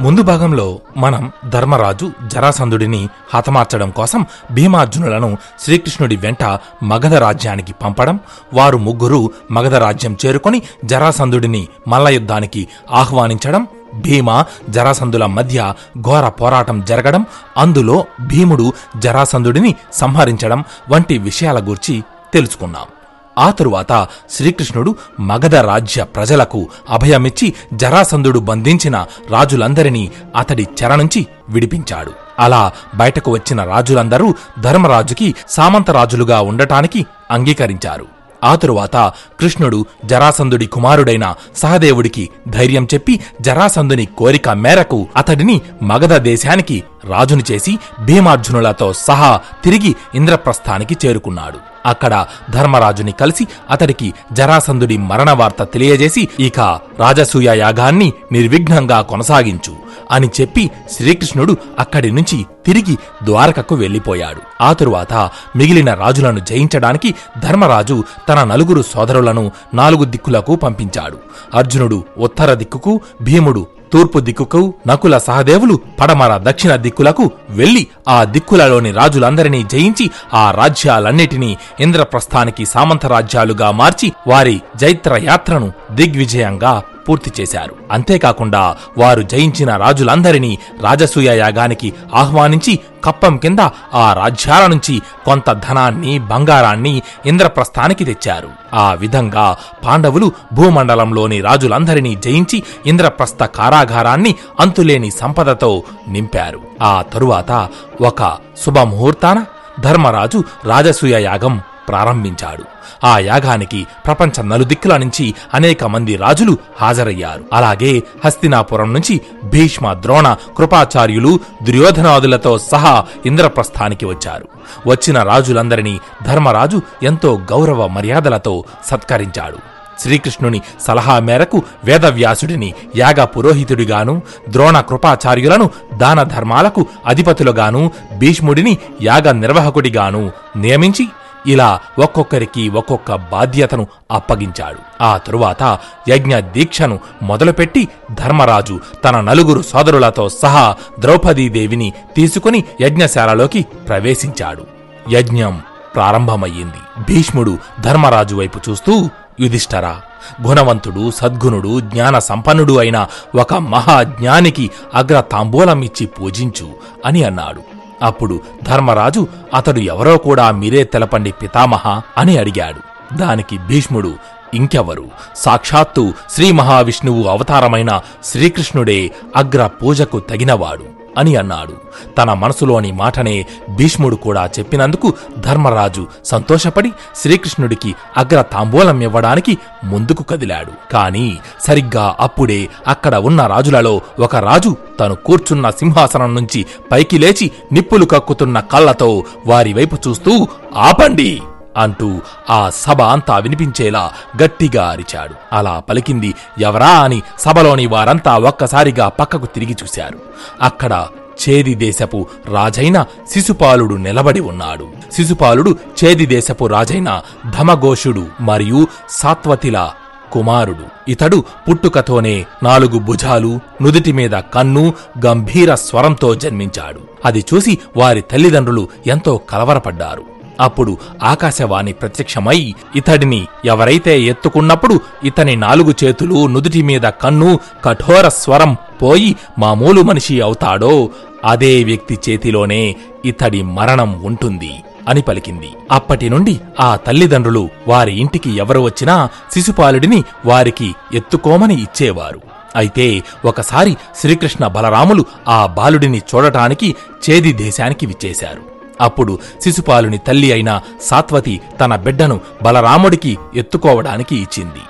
ముందు భాగంలో మనం ధర్మరాజు జరాసంధుడిని హతమార్చడం కోసం భీమార్జునులను శ్రీకృష్ణుడి వెంట మగధ రాజ్యానికి పంపడం వారు ముగ్గురు మగధ రాజ్యం చేరుకొని జరాసంధుడిని మల్లయుద్ధానికి ఆహ్వానించడం భీమ జరాసంధుల మధ్య ఘోర పోరాటం జరగడం అందులో భీముడు జరాసంధుడిని సంహరించడం వంటి విషయాల గురించి తెలుసుకున్నాం. ఆ తరువాత శ్రీకృష్ణుడు మగధ రాజ్య ప్రజలకు అభయమిచ్చి జరాసంధుడు బంధించిన రాజులందరినీ అతడి చెర నుంచి విడిపించాడు. అలా బయటకు వచ్చిన రాజులందరూ ధర్మరాజుకి సామంతరాజులుగా ఉండటానికి అంగీకరించారు. ఆ తరువాత కృష్ణుడు జరాసంధుడి కుమారుడైన సహదేవుడికి ధైర్యం చెప్పి జరాసంధుని కోరిక మేరకు అతడిని మగధ దేశానికి రాజుని చేసి భీమార్జునులతో సహా తిరిగి ఇంద్రప్రస్థానికి చేరుకున్నాడు. అక్కడ ధర్మరాజుని కలిసి అతడికి జరాసంధుడి మరణ వార్త తెలియజేసి ఇక రాజసూయ యాగాన్ని నిర్విఘ్నంగా కొనసాగించు అని చెప్పి శ్రీకృష్ణుడు అక్కడి నుంచి తిరిగి ద్వారకకు వెళ్ళిపోయాడు ఆ తరువాత మిగిలిన రాజులను జయించడానికి ధర్మరాజు తన నలుగురు సోదరులను నాలుగు దిక్కులకు పంపించాడు. అర్జునుడు ఉత్తర దిక్కుకు భీముడు తూర్పు దిక్కుకు నకుల సహదేవులు పడమర దక్షిణ దిక్కులకు వెళ్ళి ఆ దిక్కులలోని రాజులందరినీ జయించి ఆ రాజ్యాలన్నిటినీ ఇంద్రప్రస్థానికి సామంత రాజ్యాలుగా మార్చి వారి జైత్ర యాత్రను దిగ్విజయంగా పూర్తి చేశారు. అంతేకాకుండా వారు జయించిన రాజులందరినీ రాజసూయ యాగానికి ఆహ్వానించి కప్పం కింద ఆ రాజ్యాల నుంచి కొంత ధనాన్ని బంగారాన్ని ఇంద్రప్రస్థానికి తెచ్చారు. ఆ విధంగా పాండవులు భూమండలంలోని రాజులందరినీ జయించి ఇంద్రప్రస్థ కారాగారాన్ని అంతులేని సంపదతో నింపారు. ఆ తరువాత ఒక శుభముహూర్తాన ధర్మరాజు రాజసూయ యాగం ప్రారంభించాడు. ఆ యాగానికి ప్రపంచ నలుదిక్కుల నుంచి అనేక మంది రాజులు హాజరయ్యారు. అలాగే హస్తినాపురం నుంచి భీష్మ ద్రోణ కృపాచార్యులు దుర్యోధనాదులతో సహా ఇంద్రప్రస్థానికి వచ్చారు. వచ్చిన రాజులందరినీ ధర్మరాజు ఎంతో గౌరవ మర్యాదలతో సత్కరించాడు. శ్రీకృష్ణుని సలహా మేరకు వేదవ్యాసుడిని యాగ పురోహితుడిగాను ద్రోణ కృపాచార్యులను దాన ధర్మాలకు అధిపతులుగాను భీష్ముడిని యాగ నిర్వాహకుడిగాను నియమించి ఇలా ఒక్కొక్కరికి ఒక్కొక్క బాధ్యతను అప్పగించాడు. ఆ తరువాత యజ్ఞ దీక్షను మొదలుపెట్టి ధర్మరాజు తన నలుగురు సోదరులతో సహా ద్రౌపదీదేవిని తీసుకుని యజ్ఞశాలలోకి ప్రవేశించాడు. యజ్ఞం ప్రారంభమయ్యింది. భీష్ముడు ధర్మరాజు వైపు చూస్తూ యుధిష్ఠరా గుణవంతుడు సద్గుణుడు జ్ఞాన సంపన్నుడు అయిన ఒక మహాజ్ఞానికి అగ్ర తాంబూలం ఇచ్చి పూజించు అని అన్నాడు. అప్పుడు ధర్మరాజు అతడు ఎవరో కూడా మీరే తెలపండి పితామహ అని అడిగాడు. దానికి భీష్ముడు ఇంకెవరు? సాక్షాత్తు శ్రీ మహావిష్ణువు అవతారమైన శ్రీకృష్ణుడే అగ్ర పూజకు తగినవాడు. అని అన్నాడు. తన మనసులోని మాటనే భీష్ముడు కూడా చెప్పినందుకు ధర్మరాజు సంతోషపడి శ్రీకృష్ణుడికి అగ్ర తాంబూలం ఇవ్వడానికి ముందుకు కదిలాడు. కాని సరిగ్గా అప్పుడే అక్కడ ఉన్న రాజులలో ఒక రాజు తను కూర్చున్న సింహాసనం నుంచి పైకి లేచి నిప్పులు కక్కుతున్న కళ్ళతో వారి వైపు చూస్తూ ఆపండి! అంటూ ఆ సభ అంతా వినిపించేలా గట్టిగా అరిచాడు. అలా పలికింది ఎవరా అని? సభలోని వారంతా ఒక్కసారిగా పక్కకు తిరిగి చూశారు. అక్కడ చేది దేశపు రాజైన శిశుపాలుడు నిలబడి ఉన్నాడు. శిశుపాలుడు చేది దేశపు రాజైన ధమఘోషుడు మరియు సాత్వతిల కుమారుడు. ఇతడు పుట్టుకతోనే నాలుగు భుజాలు నుదుటి మీద కన్ను గంభీర స్వరంతో జన్మించాడు. అది చూసి వారి తల్లిదండ్రులు ఎంతో కలవరపడ్డారు. అప్పుడు ఆకాశవాణి ప్రత్యక్షమై ఇతడిని ఎవరైతే ఎత్తుకున్నప్పుడు ఇతని నాలుగు చేతులు నుదుటి మీద కన్ను కఠోర స్వరం పోయి మామూలు మనిషి అవుతాడో అదే వ్యక్తి చేతిలోనే ఇతడి మరణం ఉంటుంది అని పలికింది. అప్పటి నుండి ఆ తల్లిదండ్రులు వారి ఇంటికి ఎవరు వచ్చినా శిశుపాలుడిని వారికి ఎత్తుకోమని ఇచ్చేవారు. అయితే ఒకసారి శ్రీకృష్ణ బలరాములు ఆ బాలుడిని చూడటానికి చేది దేశానికి విచ్చేశారు. అప్పుడు శిశుపాలుని తల్లి అయిన సాత్వతి తన బిడ్డను బలరాముడికి ఎత్తుకోవడానికి ఇచ్చింది.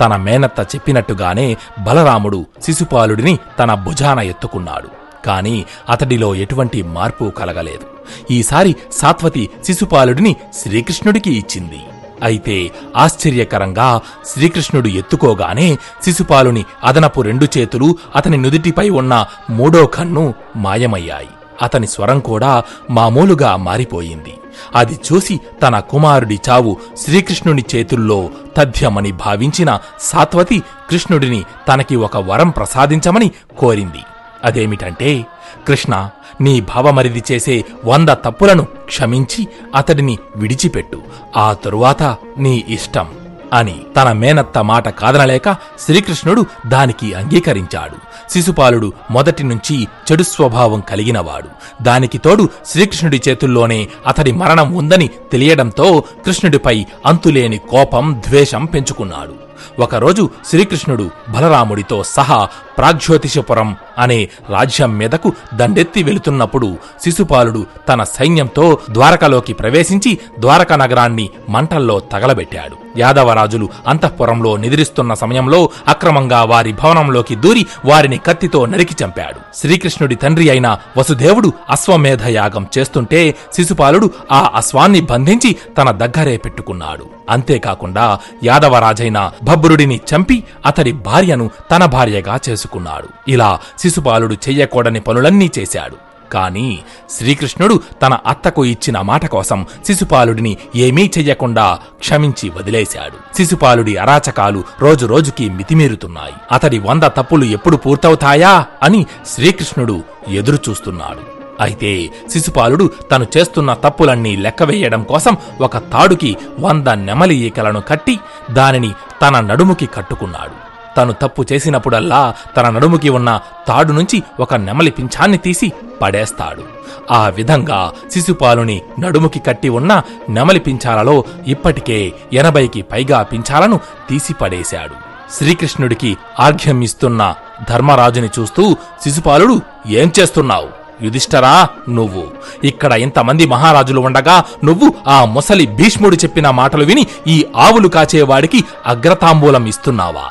తన మేనత్త చెప్పినట్టుగానే బలరాముడు శిశుపాలుడిని తన భుజాన ఎత్తుకున్నాడు. కాని అతడిలో ఎటువంటి మార్పు కలగలేదు. ఈసారి సాత్వతి శిశుపాలుడిని శ్రీకృష్ణుడికి ఇచ్చింది. అయితే ఆశ్చర్యకరంగా శ్రీకృష్ణుడు ఎత్తుకోగానే శిశుపాలుని అదనపు రెండు చేతులు అతని నుదిటిపై ఉన్న మూడో కన్ను మాయమయ్యాయి. అతని స్వరం కూడా మామూలుగా మారిపోయింది. అది చూసి తన కుమారుడి చావు శ్రీకృష్ణుని చేతుల్లో తథ్యమని భావించిన సాత్వతి కృష్ణుడిని తనకి ఒక వరం ప్రసాదించమని కోరింది. అదేమిటంటే కృష్ణ నీ భావమరిది చేసే వంద తప్పులను క్షమించి అతడిని విడిచిపెట్టు. ఆ తరువాత నీ ఇష్టం. అని తన మేనత్త మాట కాదనలేక శ్రీకృష్ణుడు దానికి అంగీకరించాడు. శిశుపాలుడు మొదటి నుంచి చెడు స్వభావం కలిగినవాడు. దానికి తోడు శ్రీకృష్ణుడి చేతుల్లోనే అతడి మరణం ఉందని తెలియడంతో కృష్ణుడిపై అంతులేని కోపం ద్వేషం పెంచుకున్నాడు. ఒకరోజు శ్రీకృష్ణుడు బలరాముడితో సహా ప్రాగ్జ్యోతిషపురం అనే రాజ్యం మీదకు దండెత్తి వెళుతున్నప్పుడు శిశుపాలుడు తన సైన్యంతో ద్వారకలోకి ప్రవేశించి ద్వారక నగరాన్ని మంటల్లో తగలబెట్టాడు. యాదవరాజులు అంతఃపురంలో నిద్రిస్తున్న సమయంలో అక్రమంగా వారి భవనంలోకి దూరి వారిని కత్తితో నరికి చంపాడు. శ్రీకృష్ణుడి తండ్రి అయిన వసుదేవుడు అశ్వమేధ యాగం చేస్తుంటే శిశుపాలుడు ఆ అశ్వాన్ని బంధించి తన దగ్గరే పెట్టుకున్నాడు. అంతేకాకుండా యాదవరాజైన భబ్రుడిని చంపి అతడి భార్యను తన భార్యగా చేసుకున్నాడు. ఇలా శిశుపాలుడు చెయ్యకూడని పనులన్నీ చేశాడు. కాని శ్రీకృష్ణుడు తన అత్తకు ఇచ్చిన మాట కోసం శిశుపాలుడిని ఏమీ చెయ్యకుండా క్షమించి వదిలేశాడు. శిశుపాలుడి అరాచకాలు రోజురోజుకి మితిమీరుతున్నాయి. అతడి వంద తప్పులు ఎప్పుడు పూర్తవుతాయా అని శ్రీకృష్ణుడు ఎదురుచూస్తున్నాడు. అయితే శిశుపాలుడు తను చేస్తున్న తప్పులన్నీ లెక్కవేయడం కోసం ఒక తాడుకి వంద నెమలి ఈకలను కట్టి దానిని తన నడుముకి కట్టుకున్నాడు. తను తప్పు చేసినప్పుడల్లా తన నడుముకి ఉన్న తాడు నుంచి ఒక నెమలి పింఛాన్ని తీసి పడేస్తాడు. ఆ విధంగా శిశుపాలుని నడుముకి కట్టి ఉన్న నెమలి పింఛాలలో ఇప్పటికే ఎనభైకి పైగా పింఛాలను తీసి పడేశాడు శ్రీకృష్ణుడికి ఆర్ఘ్యం ఇస్తున్న ధర్మరాజుని చూస్తూ శిశుపాలుడు ఏం చేస్తున్నావు? యుధిష్ఠరా నువ్వు. ఇక్కడ ఇంతమంది మహారాజులు ఉండగా నువ్వు ఆ ముసలి భీష్ముడు చెప్పిన మాటలు విని ఈ ఆవులు కాచేవాడికి అగ్రతాంబూలం ఇస్తున్నావా?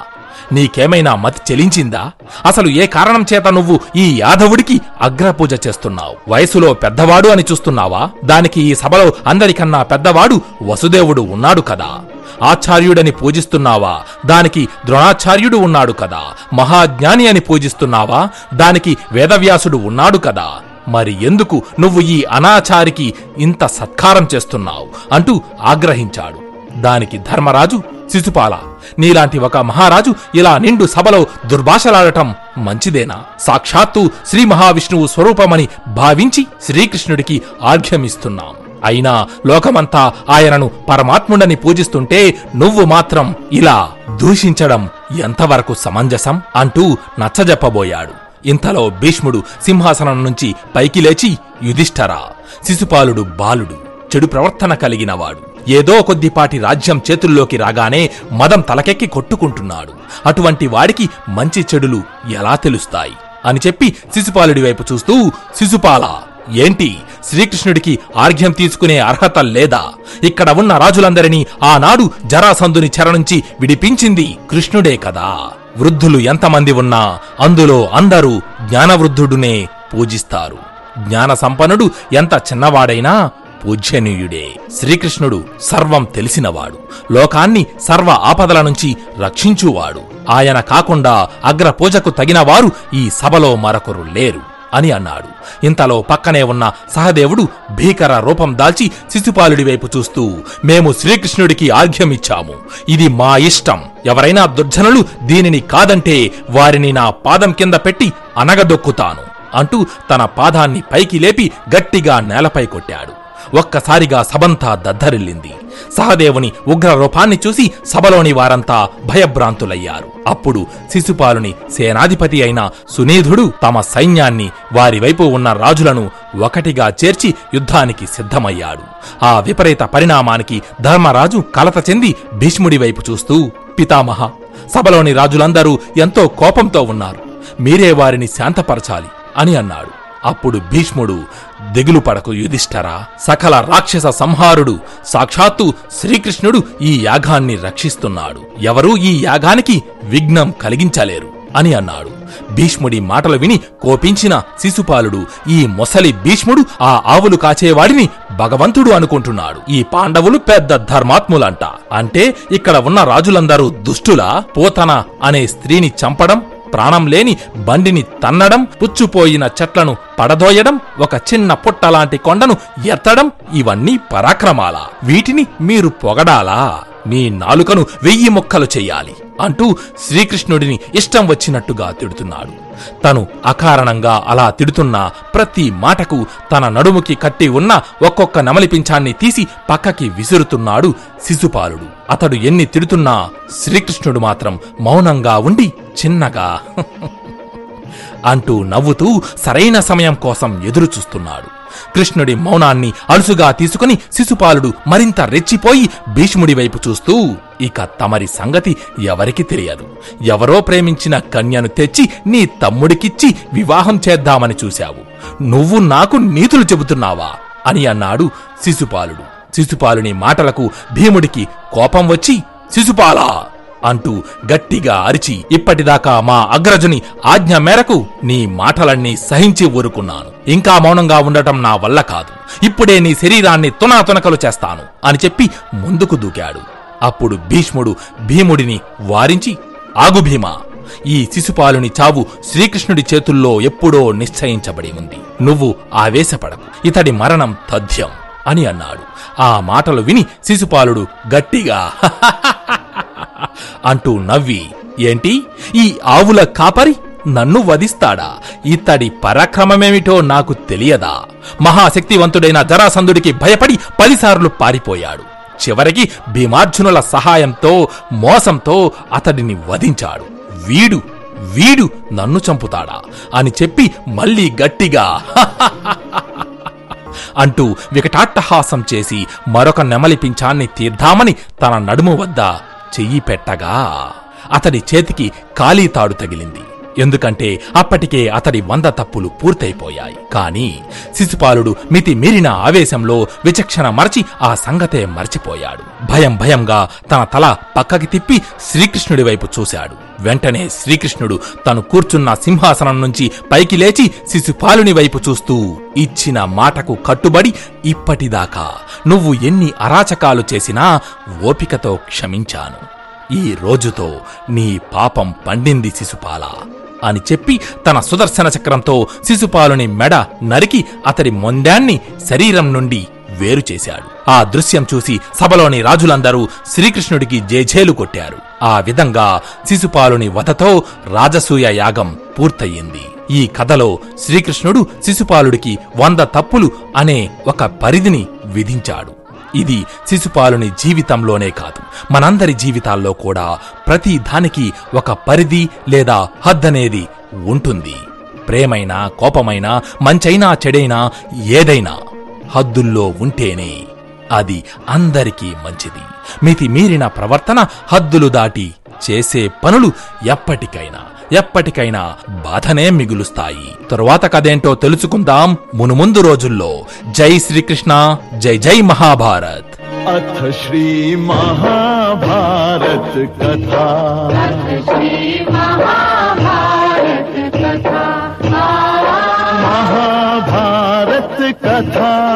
నీకేమైనా మతి చెలించిందా? అసలు ఏ కారణం చేత నువ్వు ఈ యాదవుడికి అగ్రపూజ చేస్తున్నావు? వయసులో పెద్దవాడు అని చూస్తున్నావా? దానికి ఈ సభలో అందరికన్నా పెద్దవాడు వసుదేవుడు ఉన్నాడు కదా. ఆచార్యుడని పూజిస్తున్నావా? దానికి ద్రోణాచార్యుడు ఉన్నాడు కదా. మహాజ్ఞాని అని పూజిస్తున్నావా? దానికి వేదవ్యాసుడు ఉన్నాడు కదా. మరి ఎందుకు నువ్వు ఈ అనాచారికి ఇంత సత్కారం చేస్తున్నావు? అంటూ ఆగ్రహించాడు. దానికి ధర్మరాజు శిశుపాల నీలాంటి ఒక మహారాజు ఇలా నిండు సభలో దుర్భాషలాడటం మంచిదేనా? సాక్షాత్తు శ్రీ మహావిష్ణువు స్వరూపమని భావించి శ్రీకృష్ణుడికి ఆర్ఘ్యమిస్తున్నాం అయినా లోకమంతా ఆయనను పరమాత్ముడని పూజిస్తుంటే నువ్వు మాత్రం ఇలా దూషించడం ఎంతవరకు సమంజసం అంటూ నచ్చజెప్పబోయాడు. ఇంతలో భీష్ముడు సింహాసనం నుంచి పైకి లేచి యుధిష్ఠరా శిశుపాలుడు బాలుడు చెడు ప్రవర్తన కలిగినవాడు ఏదో కొద్దిపాటి రాజ్యం చేతుల్లోకి రాగానే మదం తలకెక్కి కొట్టుకుంటున్నాడు. అటువంటి వాడికి మంచి చెడులు ఎలా తెలుస్తాయి? అని చెప్పి శిశుపాలుడి వైపు చూస్తూ శిశుపాల ఏంటి? శ్రీకృష్ణుడికి ఆర్ఘ్యం తీసుకునే అర్హత లేదా? ఇక్కడ ఉన్న రాజులందరినీ ఆనాడు జరాసంధుని చెర నుంచి విడిపించింది కృష్ణుడే కదా. వృద్ధులు ఎంతమంది ఉన్నా అందులో అందరూ జ్ఞానవృద్ధుడునే పూజిస్తారు. జ్ఞాన సంపన్నుడు ఎంత చిన్నవాడైనా పూజ్యనీయుడే. శ్రీకృష్ణుడు సర్వం తెలిసినవాడు. లోకాన్ని సర్వ ఆపదల నుంచి రక్షించువాడు. ఆయన కాకుండా అగ్రపూజకు తగినవారు ఈ సభలో మరొకరు లేరు. అని అన్నాడు. ఇంతలో పక్కనే ఉన్న సహదేవుడు భీకర రూపం దాల్చి శిశుపాలుడి వైపు చూస్తూ మేము శ్రీకృష్ణుడికి ఆర్ఘ్యమిచ్చాము ఇది మా ఇష్టం. ఎవరైనా దుర్జనులు దీనిని కాదంటే వారిని నా పాదం కింద పెట్టి అనగదొక్కుతాను అంటూ తన పాదాన్ని పైకి లేపి గట్టిగా నేలపై కొట్టాడు. ఒక్కసారిగా సబంతా దద్దరిల్లింది. సహదేవుని ఉగ్ర రూపాన్ని చూసి సభలోని వారంతా భయభ్రాంతులయ్యారు. అప్పుడు శిశుపాలుని సేనాధిపతి అయిన సునీధుడు తమ సైన్యాన్ని వారి వైపు ఉన్న రాజులను ఒకటిగా చేర్చి యుద్ధానికి సిద్ధమయ్యాడు. ఆ విపరీత పరిణామానికి ధర్మరాజు కలత చెంది భీష్ముడి వైపు చూస్తూ పితామహ సభలోని రాజులందరూ ఎంతో కోపంతో ఉన్నారు. మీరే వారిని శాంతపరచాలి అని అన్నాడు. అప్పుడు భీష్ముడు దిగులు పడకు యుధిష్ఠరా. సకల రాక్షస సంహారుడు సాక్షాత్తు శ్రీకృష్ణుడు ఈ యాగాన్ని రక్షిస్తున్నాడు. ఎవరూ ఈ యాగానికి విఘ్నం కలిగించలేరు అని అన్నాడు. భీష్ముడి మాటలు విని కోపించిన శిశుపాలుడు ఈ మొసలి భీష్ముడు ఆ ఆవులు కాచేవాడిని భగవంతుడు అనుకుంటున్నాడు. ఈ పాండవులు పెద్ద ధర్మాత్ములంట. అంటే ఇక్కడ ఉన్న రాజులందరూ దుష్టులా? పోతన? అనే స్త్రీని చంపడం ప్రాణం లేని బండిని తన్నడం పుచ్చుపోయిన చెట్లను పడదోయడం ఒక చిన్న పుట్టలాంటి కొండను ఎత్తడం ఇవన్నీ పరాక్రమాలా? వీటిని మీరు పొగడాలా? మీ నాలుకను వెయ్యి ముక్కలు చెయ్యాలి అంటూ శ్రీకృష్ణుడిని ఇష్టం వచ్చినట్టుగా తిడుతున్నాడు. తను అకారణంగా అలా తిడుతున్న ప్రతి మాటకు తన నడుముకి కట్టి ఉన్న ఒక్కొక్క నమలిపించాన్ని తీసి పక్కకి విసురుతున్నాడు శిశుపాలుడు. అతడు ఎన్ని తిడుతున్నా శ్రీకృష్ణుడు మాత్రం మౌనంగా ఉండి చిన్నగా అంటూ నవ్వుతూ సరైన సమయం కోసం ఎదురుచూస్తున్నాడు. కృష్ణుడి మౌనాన్ని అలుసుగా తీసుకుని శిశుపాలుడు మరింత రెచ్చిపోయి భీష్ముడి వైపు చూస్తూ ఇక తమరి సంగతి ఎవరికి తెలియదు. ఎవరో ప్రేమించిన కన్యను తెచ్చి నీ తమ్ముడికిచ్చి వివాహం చేద్దామని చూశావు. నువ్వు నాకు నీతులు చెబుతున్నావా? అని అన్నాడు శిశుపాలుడు. శిశుపాలుని మాటలకు భీముడికి కోపం వచ్చి శిశుపాలా అంటూ గట్టిగా అరిచి ఇప్పటిదాకా మా అగ్రజుని ఆజ్ఞ మేరకు నీ మాటలన్నీ సహించి ఊరుకున్నాను. ఇంకా మౌనంగా ఉండటం నా వల్ల కాదు. ఇప్పుడే నీ శరీరాన్ని తునాతునకలు చేస్తాను అని చెప్పి ముందుకు దూకాడు. అప్పుడు భీష్ముడు భీముడిని వారించి ఆగు భీమా ఈ శిశుపాలుని చావు శ్రీకృష్ణుడి చేతుల్లో ఎప్పుడో నిశ్చయించబడి ఉంది. నువ్వు ఆవేశపడకు. ఇతడి మరణం తథ్యం అని అన్నాడు. ఆ మాటలు విని శిశుపాలుడు గట్టిగా అంటూ నవ్వి ఏంటి? ఈ ఆవుల కాపరి నన్ను వధిస్తాడా? ఇతడి పరాక్రమమేమిటో నాకు తెలియదా? మహాశక్తివంతుడైన జరాసంధుడికి భయపడి పదిసార్లు పారిపోయాడు. చివరికి భీమార్జునుల సహాయంతో మోసంతో అతడిని వధించాడు. వీడు వీడు నన్ను చంపుతాడా? అని చెప్పి మళ్ళీ గట్టిగా అంటూ వికటాట్టహాసం చేసి మరొక నెమలి పింఛాన్ని తీర్దామని తన నడుము వద్ద చెయ్యి పెట్టగా అతడి చేతికి ఖాళీ తాడు తగిలింది. ఎందుకంటే అప్పటికే అతడి వంద తప్పులు పూర్తయిపోయాయి. కాని శిశుపాలుడు మితి మీరిన ఆవేశంలో విచక్షణ మరచి ఆ సంగతే మర్చిపోయాడు. భయం భయంగా తన తల పక్కకి తిప్పి శ్రీకృష్ణుడి వైపు చూశాడు. వెంటనే శ్రీకృష్ణుడు తను కూర్చున్న సింహాసనం నుంచి పైకి లేచి శిశుపాలుని వైపు చూస్తూ ఇచ్చిన మాటకు కట్టుబడి ఇప్పటిదాకా నువ్వు ఎన్ని అరాచకాలు చేసినా ఓపికతో క్షమించాను. ఈ రోజుతో నీ పాపం పండింది శిశుపాల అని చెప్పి తన సుదర్శన చక్రంతో శిశుపాలుని మెడ నరికి అతడి మొందాన్ని శరీరం నుండి వేరు చేశాడు. ఆ దృశ్యం చూసి సభలోని రాజులందరూ శ్రీకృష్ణుడికి జేజేలు కొట్టారు. ఆ విధంగా శిశుపాలుని వధతో రాజసూయ యాగం పూర్తయింది. ఈ కథలో శ్రీకృష్ణుడు శిశుపాలుడికి వంద తప్పులు అనే ఒక పరిధిని విధించాడు. ఇది శిశుపాలుని జీవితంలోనే కాదు. మనందరి జీవితాల్లో కూడా ప్రతి దానికి ఒక పరిధి లేదా హద్దనేది ఉంటుంది. ప్రేమైనా కోపమైనా మంచైనా చెడైనా ఏదైనా హద్దుల్లో ఉంటేనే అది అందరికీ మంచిది. మితి మీరిన ప్రవర్తన హద్దులు దాటి చేసే పనులు ఎప్పటికైనా. ఎప్పటికైనా బాధనే మిగులుస్తాయి. తరువాత కదేంటో తెలుసుకుందాం మునుముందు రోజుల్లో. జై శ్రీకృష్ణ జై జై మహాభారత్. అథ శ్రీ మహాభారత్ కథ. మహాభారత్ కథా.